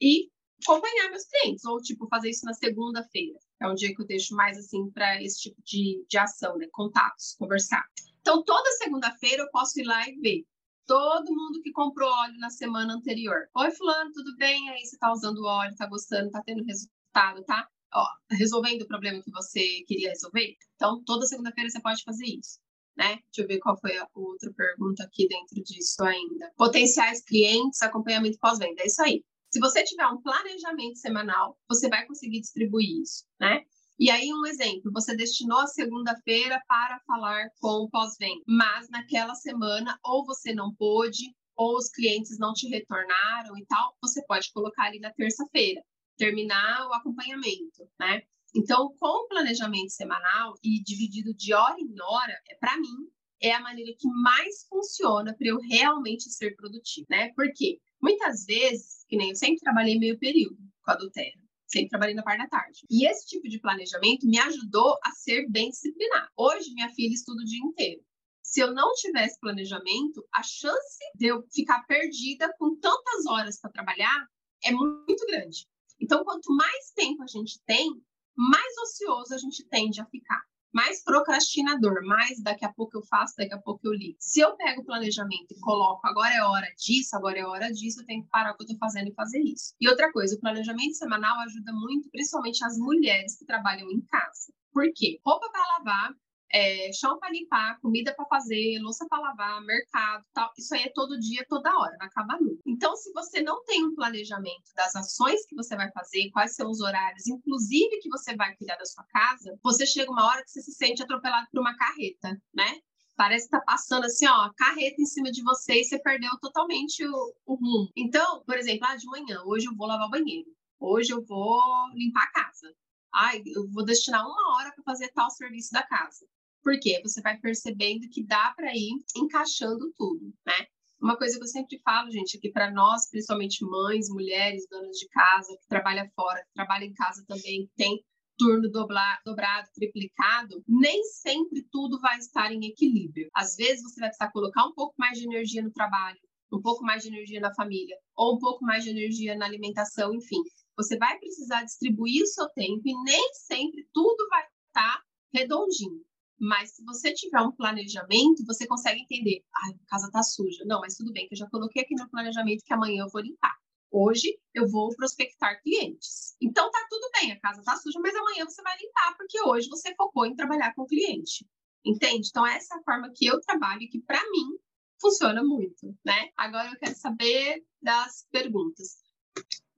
E acompanhar meus clientes, ou tipo, fazer isso na segunda-feira. É um dia que eu deixo mais assim para esse tipo de, de ação, né? Contatos, conversar. Então, toda segunda-feira eu posso ir lá e ver todo mundo que comprou óleo na semana anterior. Oi, Fulano, tudo bem? Aí você tá usando óleo, tá gostando, tá tendo resultado, tá? Ó, resolvendo o problema que você queria resolver. Então, toda segunda-feira você pode fazer isso né? Deixa eu ver qual foi a outra pergunta aqui dentro disso ainda. Potenciais clientes, acompanhamento pós-venda. É isso aí. Se você tiver um planejamento semanal, você vai conseguir distribuir isso, né? E aí, um exemplo, você destinou a segunda-feira para falar com o pós-venda, mas naquela semana ou você não pôde, ou os clientes não te retornaram e tal, você pode colocar ali na terça-feira, terminar o acompanhamento, né? Então, com o planejamento semanal e dividido de hora em hora, é, para mim, é a maneira que mais funciona para eu realmente ser produtivo, né? Porque muitas vezes, que nem eu sempre trabalhei meio período com a Doterra, sempre trabalhei na parte da tarde. E esse tipo de planejamento me ajudou a ser bem disciplinado. Hoje, minha filha estuda o dia inteiro. Se eu não tivesse planejamento, a chance de eu ficar perdida com tantas horas para trabalhar é muito grande. Então, quanto mais tempo a gente tem, mais ocioso a gente tende a ficar. mais procrastinador, mais daqui a pouco eu faço, daqui a pouco eu ligo. Se eu pego o planejamento e coloco agora é hora disso, agora é hora disso, eu tenho que parar o que eu estou fazendo e fazer isso. E outra coisa, o planejamento semanal ajuda muito, principalmente as mulheres que trabalham em casa. Por quê? Roupa para lavar, é, chão para limpar, comida para fazer, louça para lavar, mercado, tal. Isso aí é todo dia, toda hora, não acaba nunca. Então, se você não tem um planejamento das ações que você vai fazer, quais são os horários, inclusive que você vai cuidar da sua casa, você chega uma hora que você se sente atropelado por uma carreta, né? Parece que tá passando assim, ó, carreta em cima de você e você perdeu totalmente o, o rumo. Então, por exemplo, ah, de manhã, hoje eu vou lavar o banheiro. Hoje eu vou limpar a casa. Ai, eu vou destinar uma hora para fazer tal serviço da casa. Porque você vai percebendo que dá para ir encaixando tudo, né? Uma coisa que eu sempre falo, gente, é que para nós, principalmente mães, mulheres, donas de casa, que trabalham fora, que trabalham em casa também, tem turno dobrado, triplicado, nem sempre tudo vai estar em equilíbrio. Às vezes você vai precisar colocar um pouco mais de energia no trabalho, um pouco mais de energia na família, ou um pouco mais de energia na alimentação, enfim. Você vai precisar distribuir o seu tempo e nem sempre tudo vai estar redondinho. Mas se você tiver um planejamento, você consegue entender. Ah, a casa tá suja. Não, mas tudo bem, que eu já coloquei aqui no planejamento que amanhã eu vou limpar. Hoje eu vou prospectar clientes. Então tá tudo bem, a casa tá suja, mas amanhã você vai limpar, porque hoje você focou em trabalhar com o cliente. Entende? Então essa é a forma que eu trabalho e que para mim funciona muito, né? Agora eu quero saber das perguntas.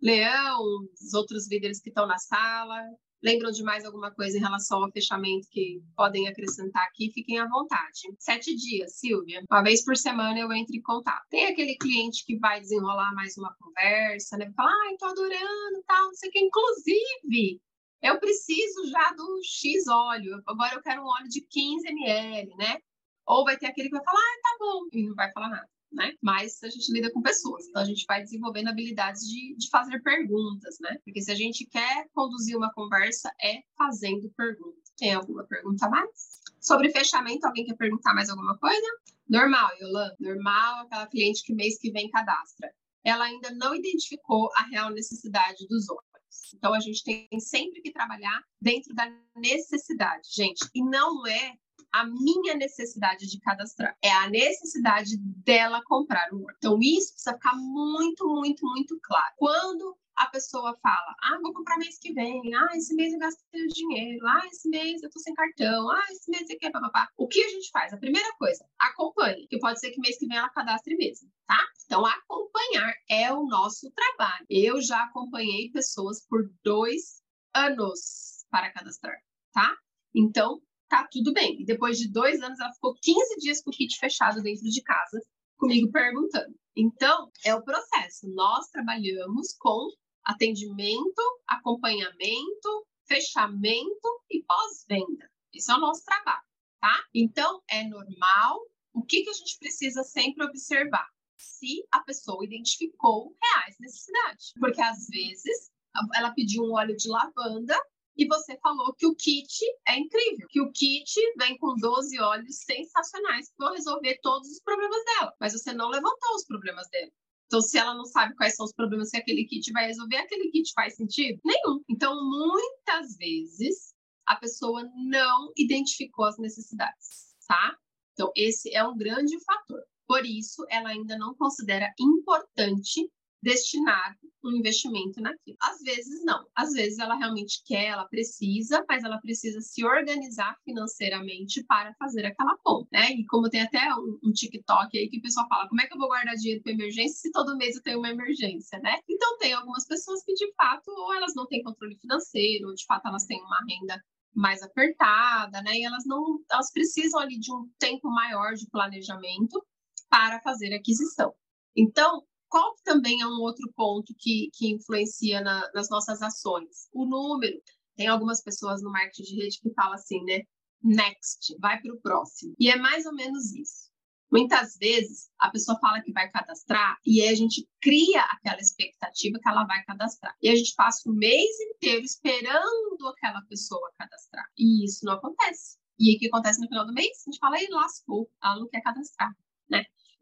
Leão, os outros líderes que estão na sala, Lembram de mais alguma coisa em relação ao fechamento que podem acrescentar aqui? Fiquem à vontade. Sete dias, Silvia. Uma vez por semana eu entro em contato. Tem aquele cliente que vai desenrolar mais uma conversa, né? Falar, ai, tô adorando, tal, não sei o que. Inclusive, eu preciso já do X óleo. Agora eu quero um óleo de 15 ml, né? Ou vai ter aquele que vai falar, ah, tá bom, e não vai falar nada né? Mas a gente lida com pessoas, então a gente vai desenvolvendo habilidades de, de fazer perguntas, né? Porque se a gente quer conduzir uma conversa, é fazendo perguntas. Tem alguma pergunta mais? Sobre fechamento, alguém quer perguntar mais alguma coisa? Normal, Yolanda. Normal, aquela cliente que mês que vem cadastra. Ela ainda não identificou a real necessidade dos outros. Então, a gente tem sempre que trabalhar dentro da necessidade, gente. E não é a minha necessidade de cadastrar, é a necessidade dela comprar o Word. Então, isso precisa ficar muito, muito, muito claro. Quando a pessoa fala, ah, vou comprar mês que vem, ah, esse mês eu gastei dinheiro, ah, esse mês eu tô sem cartão, ah, esse mês aqui é papapá. O que a gente faz? A primeira coisa, acompanhe, que pode ser que mês que vem ela cadastre mesmo, tá? Então, acompanhar é o nosso trabalho. Eu já acompanhei pessoas por dois anos para cadastrar, tá? Então, tá tudo bem. E depois de dois anos, ela ficou 15 dias com o kit fechado dentro de casa, comigo perguntando. Então, é o processo. Nós trabalhamos com atendimento, acompanhamento, fechamento e pós-venda. Esse é o nosso trabalho, tá? Então, é normal. O que, que a gente precisa sempre observar? Se a pessoa identificou reais necessidades. Porque, às vezes, ela pediu um óleo de lavanda e você falou que o kit é incrível, que o kit vem com 12 óleos sensacionais que vão resolver todos os problemas dela, mas você não levantou os problemas dela. Então, se ela não sabe quais são os problemas que aquele kit vai resolver, aquele kit faz sentido? Nenhum. Então, muitas vezes, a pessoa não identificou as necessidades, tá? Então, esse é um grande fator. Por isso, ela ainda não considera importante destinar um investimento naquilo. Às vezes não, às vezes ela realmente quer, ela precisa, mas ela precisa se organizar financeiramente para fazer aquela compra, né? E como tem até um, um TikTok aí que o pessoal fala, como é que eu vou guardar dinheiro para emergência se todo mês eu tenho uma emergência, né? Então tem algumas pessoas que de fato ou elas não têm controle financeiro, ou de fato elas têm uma renda mais apertada, né? E elas não, elas precisam ali de um tempo maior de planejamento para fazer aquisição. Então, qual também é um outro ponto que, que influencia na, nas nossas ações? O número. Tem algumas pessoas no marketing de rede que falam assim, né? Next, vai para o próximo. E é mais ou menos isso. Muitas vezes a pessoa fala que vai cadastrar e a gente cria aquela expectativa que ela vai cadastrar. E a gente passa o mês inteiro esperando aquela pessoa cadastrar. E isso não acontece. E o que acontece no final do mês? A gente fala, e lascou, ela não quer cadastrar?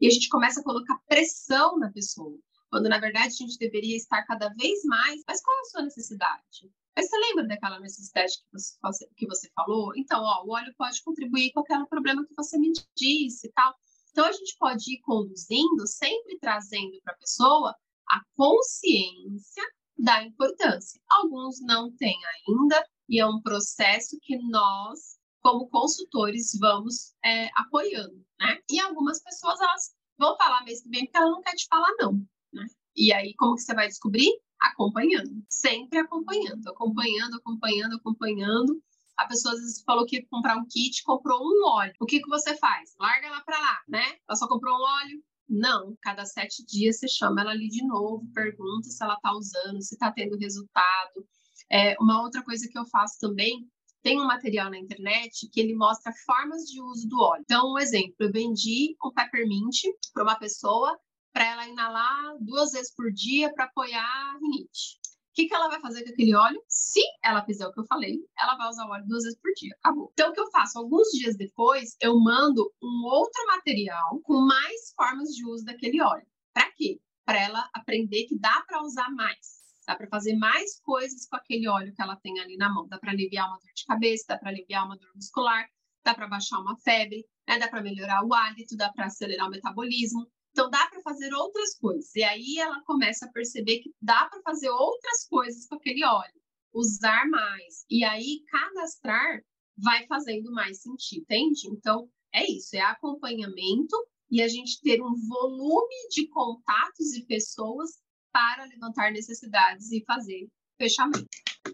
E a gente começa a colocar pressão na pessoa, quando na verdade a gente deveria estar cada vez mais. Mas qual é a sua necessidade? Mas você lembra daquela necessidade que você, que você falou? Então, ó, o óleo pode contribuir com aquele problema que você me disse e tal. Então, a gente pode ir conduzindo, sempre trazendo para a pessoa a consciência da importância. Alguns não têm ainda, e é um processo que nós, como consultores, vamos é, apoiando, né? E algumas pessoas, elas vão falar mês que vem porque ela não quer te falar não, né? E aí, como que você vai descobrir? Acompanhando, sempre acompanhando, acompanhando, acompanhando, acompanhando. A pessoa às vezes falou que ia comprar um kit, comprou um óleo. O que, que você faz? Larga ela para lá, né? Ela só comprou um óleo, não, cada sete dias você chama ela ali de novo, pergunta se ela está usando, se está tendo resultado. É, uma outra coisa que eu faço também, tem um material na internet que ele mostra formas de uso do óleo. Então, um exemplo, eu vendi um peppermint para uma pessoa para ela inalar duas vezes por dia para apoiar a rinite. O que, que ela vai fazer com aquele óleo? Se ela fizer o que eu falei, ela vai usar o óleo duas vezes por dia. Acabou. Então, o que eu faço? Alguns dias depois, eu mando um outro material com mais formas de uso daquele óleo. Para quê? Para ela aprender que dá para usar mais. Dá para fazer mais coisas com aquele óleo que ela tem ali na mão. Dá para aliviar uma dor de cabeça, dá para aliviar uma dor muscular, dá para baixar uma febre, né? dá para melhorar o hálito, dá para acelerar o metabolismo. Então, dá para fazer outras coisas. E aí ela começa a perceber que dá para fazer outras coisas com aquele óleo, usar mais. E aí, cadastrar vai fazendo mais sentido, entende? Então, é isso, é acompanhamento e a gente ter um volume de contatos e pessoas para levantar necessidades e fazer fechamento.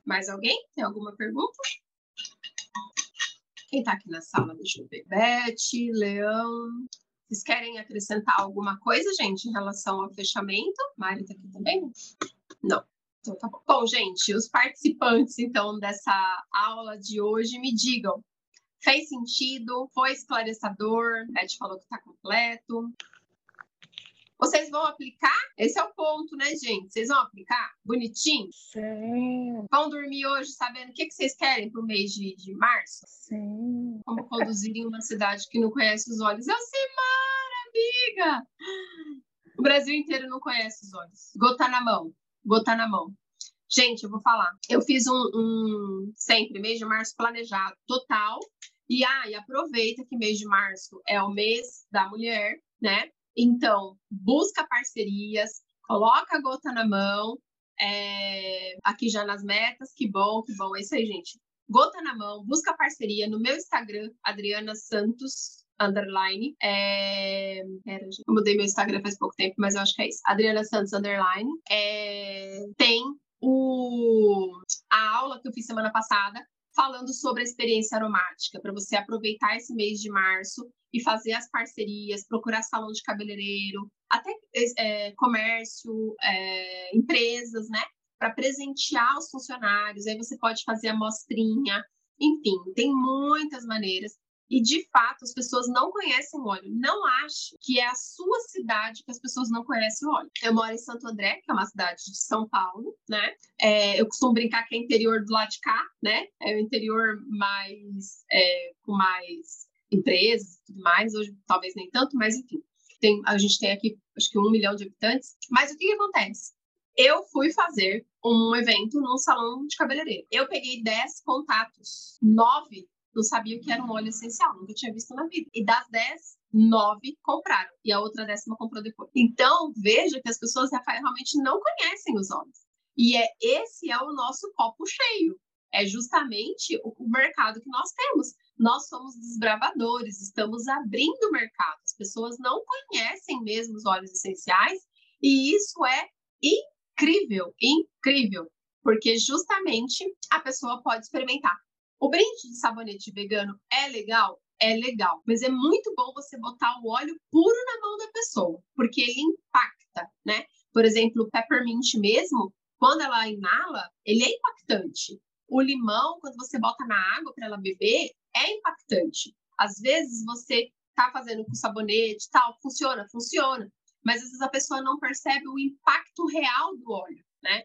Mais alguém? Tem alguma pergunta? Quem está aqui na sala? Deixa eu ver. Leão, vocês querem acrescentar alguma coisa, gente, em relação ao fechamento? Mari está aqui também? Não. Então tá bom. Bom, gente, os participantes, então, dessa aula de hoje, me digam. Fez sentido? Foi esclarecedor? Beth falou que está completo. Vocês vão aplicar? Esse é o ponto, né, gente? Vocês vão aplicar? Bonitinho? Sim. Vão dormir hoje sabendo o que, que vocês querem para o mês de, de março? Sim. Como conduzir em uma cidade que não conhece os olhos? Eu sei, amiga! O Brasil inteiro não conhece os olhos. Gota na mão. Gota na mão. Gente, eu vou falar. Eu fiz um, um sempre mês de março planejado total. E aí, ah, aproveita que mês de março é o mês da mulher, né? Então, busca parcerias, coloca a gota na mão. É... Aqui já nas metas, que bom, que bom. É isso aí, gente. Gota na mão, busca parceria no meu Instagram, Adriana Santos, underline. É... Pera, eu mudei meu Instagram faz pouco tempo, mas eu acho que é isso. Adriana Santos, underline. É... Tem o... a aula que eu fiz semana passada falando sobre a experiência aromática, para você aproveitar esse mês de março e fazer as parcerias, procurar salão de cabeleireiro, até é, comércio, é, empresas, né? Para presentear os funcionários. Aí você pode fazer amostrinha, enfim, tem muitas maneiras. E, de fato, as pessoas não conhecem o óleo. Não acho que é a sua cidade que as pessoas não conhecem o óleo. Eu moro em Santo André, que é uma cidade de São Paulo, né? É, eu costumo brincar que é interior do lado de cá, né? É o interior mais... É, com mais empresas e tudo mais. Hoje, talvez nem tanto, mas enfim. Tem, a gente tem aqui, acho que um milhão de habitantes. Mas o que, que acontece? Eu fui fazer um evento num salão de cabeleireiro. Eu peguei 10 contatos, nove não sabia que era um óleo essencial, nunca tinha visto na vida. E das 10, nove compraram e a outra décima comprou depois. Então, veja que as pessoas realmente não conhecem os óleos. E é esse é o nosso copo cheio. É justamente o, o mercado que nós temos. Nós somos desbravadores, estamos abrindo mercado. As pessoas não conhecem mesmo os óleos essenciais e isso é incrível, incrível, porque justamente a pessoa pode experimentar. O brinde de sabonete vegano é legal? É legal, mas é muito bom você botar o óleo puro na mão da pessoa, porque ele impacta, né? Por exemplo, o peppermint mesmo, quando ela inala, ele é impactante. O limão, quando você bota na água para ela beber, é impactante. Às vezes você tá fazendo com sabonete, tal, funciona, funciona, mas às vezes a pessoa não percebe o impacto real do óleo, né?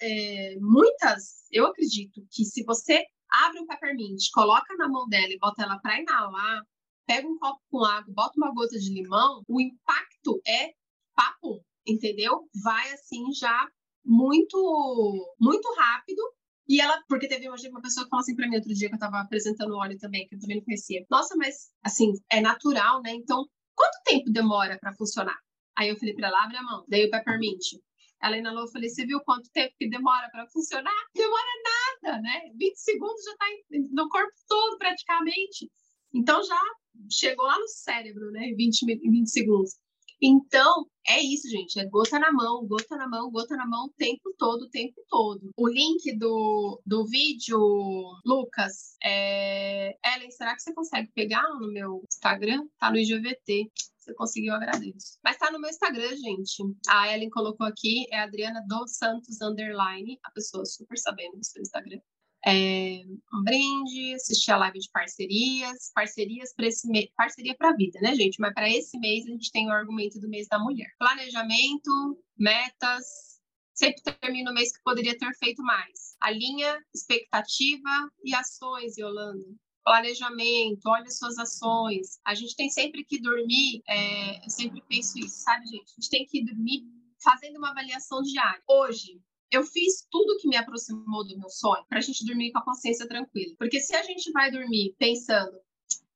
É, muitas, eu acredito que se você abre um peppermint, coloca na mão dela e bota ela para inalar, pega um copo com água, bota uma gota de limão, o impacto é papo, entendeu? Vai assim já muito muito rápido E ela, porque teve uma, uma pessoa que falou assim pra mim outro dia que eu tava apresentando o óleo também, que eu também não conhecia. Nossa, mas assim, é natural, né? Então, quanto tempo demora para funcionar? Aí eu falei pra ela, abre a mão. Daí o Peppermint. Ela inalou, eu falei, você viu quanto tempo que demora para funcionar? Demora nada, né? 20 segundos já tá no corpo todo praticamente. Então já chegou lá no cérebro, né? 20, 20 segundos. Então, é isso, gente. É gota na mão, gota na mão, gota na mão o tempo todo, o tempo todo. O link do, do vídeo, Lucas, é... Ellen, será que você consegue pegar no meu Instagram? Tá no IGVT. Se conseguiu, agradeço. Mas tá no meu Instagram, gente. A Ellen colocou aqui, é Adriana dos Santos Underline, a pessoa super sabendo do seu Instagram é, um brinde, assistir a live de parcerias, parcerias para esse mês, parceria para a vida, né, gente? Mas para esse mês a gente tem o argumento do mês da mulher. Planejamento, metas, sempre termina o mês que poderia ter feito mais. A linha, expectativa e ações, Yolanda. Planejamento, olha suas ações. A gente tem sempre que dormir, é, eu sempre penso isso, sabe, gente? A gente tem que dormir fazendo uma avaliação diária. Hoje, eu fiz tudo que me aproximou do meu sonho para a gente dormir com a consciência tranquila. Porque se a gente vai dormir pensando,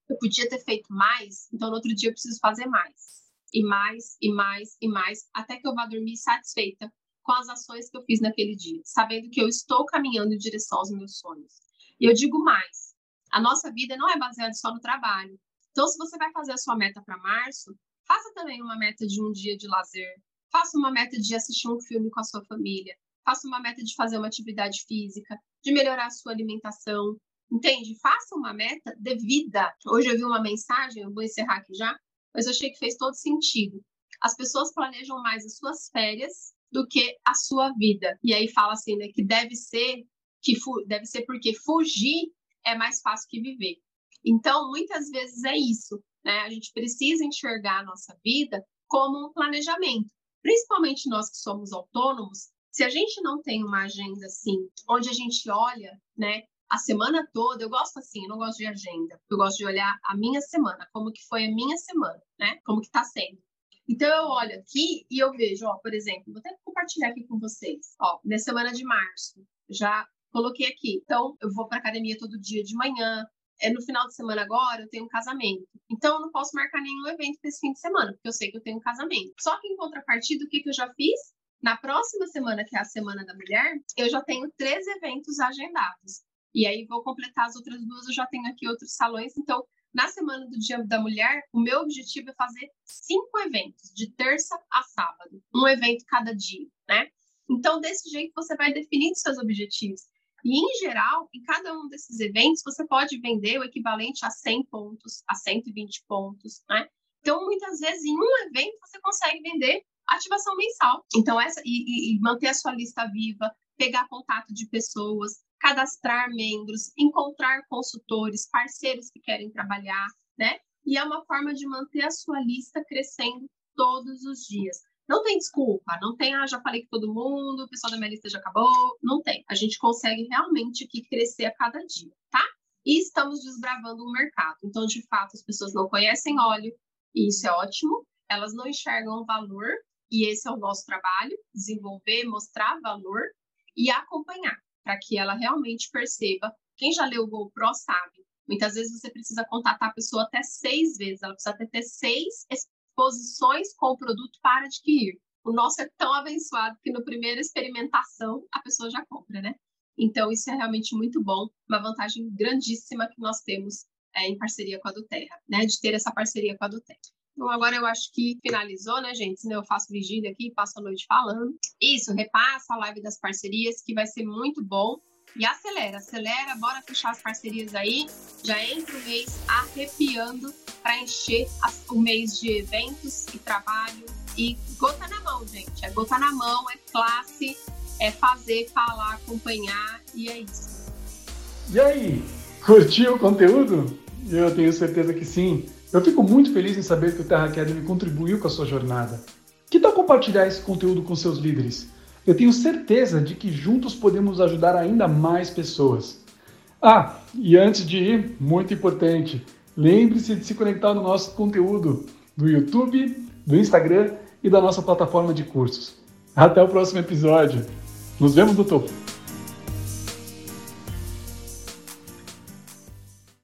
eu podia ter feito mais, então no outro dia eu preciso fazer mais. E mais, e mais, e mais, até que eu vá dormir satisfeita com as ações que eu fiz naquele dia, sabendo que eu estou caminhando em direção aos meus sonhos. E eu digo mais: a nossa vida não é baseada só no trabalho. Então, se você vai fazer a sua meta para março, faça também uma meta de um dia de lazer, faça uma meta de assistir um filme com a sua família, faça uma meta de fazer uma atividade física, de melhorar a sua alimentação, entende? Faça uma meta de vida. Hoje eu vi uma mensagem, eu vou encerrar aqui já, mas eu achei que fez todo sentido. As pessoas planejam mais as suas férias do que a sua vida. E aí fala assim, né, que deve ser que deve ser porque fugir é mais fácil que viver. Então, muitas vezes é isso, né? A gente precisa enxergar a nossa vida como um planejamento. Principalmente nós que somos autônomos, se a gente não tem uma agenda assim, onde a gente olha, né, a semana toda, eu gosto assim, eu não gosto de agenda, eu gosto de olhar a minha semana, como que foi a minha semana, né? Como que tá sendo. Então eu olho aqui e eu vejo, ó, por exemplo, vou até compartilhar aqui com vocês, ó, na semana de março, já coloquei aqui. Então eu vou para academia todo dia de manhã, é no final de semana agora eu tenho um casamento. Então eu não posso marcar nenhum evento para esse fim de semana, porque eu sei que eu tenho um casamento. Só que em contrapartida, o que, que eu já fiz? Na próxima semana, que é a Semana da Mulher, eu já tenho três eventos agendados. E aí vou completar as outras duas, eu já tenho aqui outros salões. Então, na Semana do Dia da Mulher, o meu objetivo é fazer cinco eventos, de terça a sábado. Um evento cada dia, né? Então, desse jeito, você vai definindo seus objetivos. E, em geral, em cada um desses eventos, você pode vender o equivalente a 100 pontos, a 120 pontos, né? Então, muitas vezes, em um evento, você consegue vender ativação mensal. Então, essa e, e, manter a sua lista viva, pegar contato de pessoas, cadastrar membros, encontrar consultores, parceiros que querem trabalhar, né? E é uma forma de manter a sua lista crescendo todos os dias. Não tem desculpa, não tem, ah, já falei com todo mundo, o pessoal da minha lista já acabou. Não tem. A gente consegue realmente aqui crescer a cada dia, tá? E estamos desbravando o mercado. Então, de fato, as pessoas não conhecem óleo, e isso é ótimo. Elas não enxergam valor e esse é o nosso trabalho: desenvolver, mostrar valor e acompanhar, para que ela realmente perceba. Quem já leu o GoPro sabe. Muitas vezes você precisa contatar a pessoa até seis vezes, ela precisa ter seis exposições com o produto para adquirir. O nosso é tão abençoado que no primeira experimentação a pessoa já compra, né? Então, isso é realmente muito bom, uma vantagem grandíssima que nós temos é, em parceria com a Duterra, né? De ter essa parceria com a Duterra. Então, agora eu acho que finalizou, né, gente? Senão eu faço vigília aqui, passo a noite falando. Isso, repassa a live das parcerias, que vai ser muito bom. E acelera, acelera, bora fechar as parcerias aí. Já entra o mês arrepiando para encher as, o mês de eventos e trabalho. E gota na mão, gente. É gota na mão, é classe, é fazer, falar, acompanhar e é isso. E aí, curtiu o conteúdo? Eu tenho certeza que sim. Eu fico muito feliz em saber que o Terra Academy contribuiu com a sua jornada. Que tal compartilhar esse conteúdo com seus líderes? Eu tenho certeza de que juntos podemos ajudar ainda mais pessoas. Ah, e antes de ir, muito importante, lembre-se de se conectar no nosso conteúdo do YouTube, do Instagram e da nossa plataforma de cursos. Até o próximo episódio. Nos vemos no topo.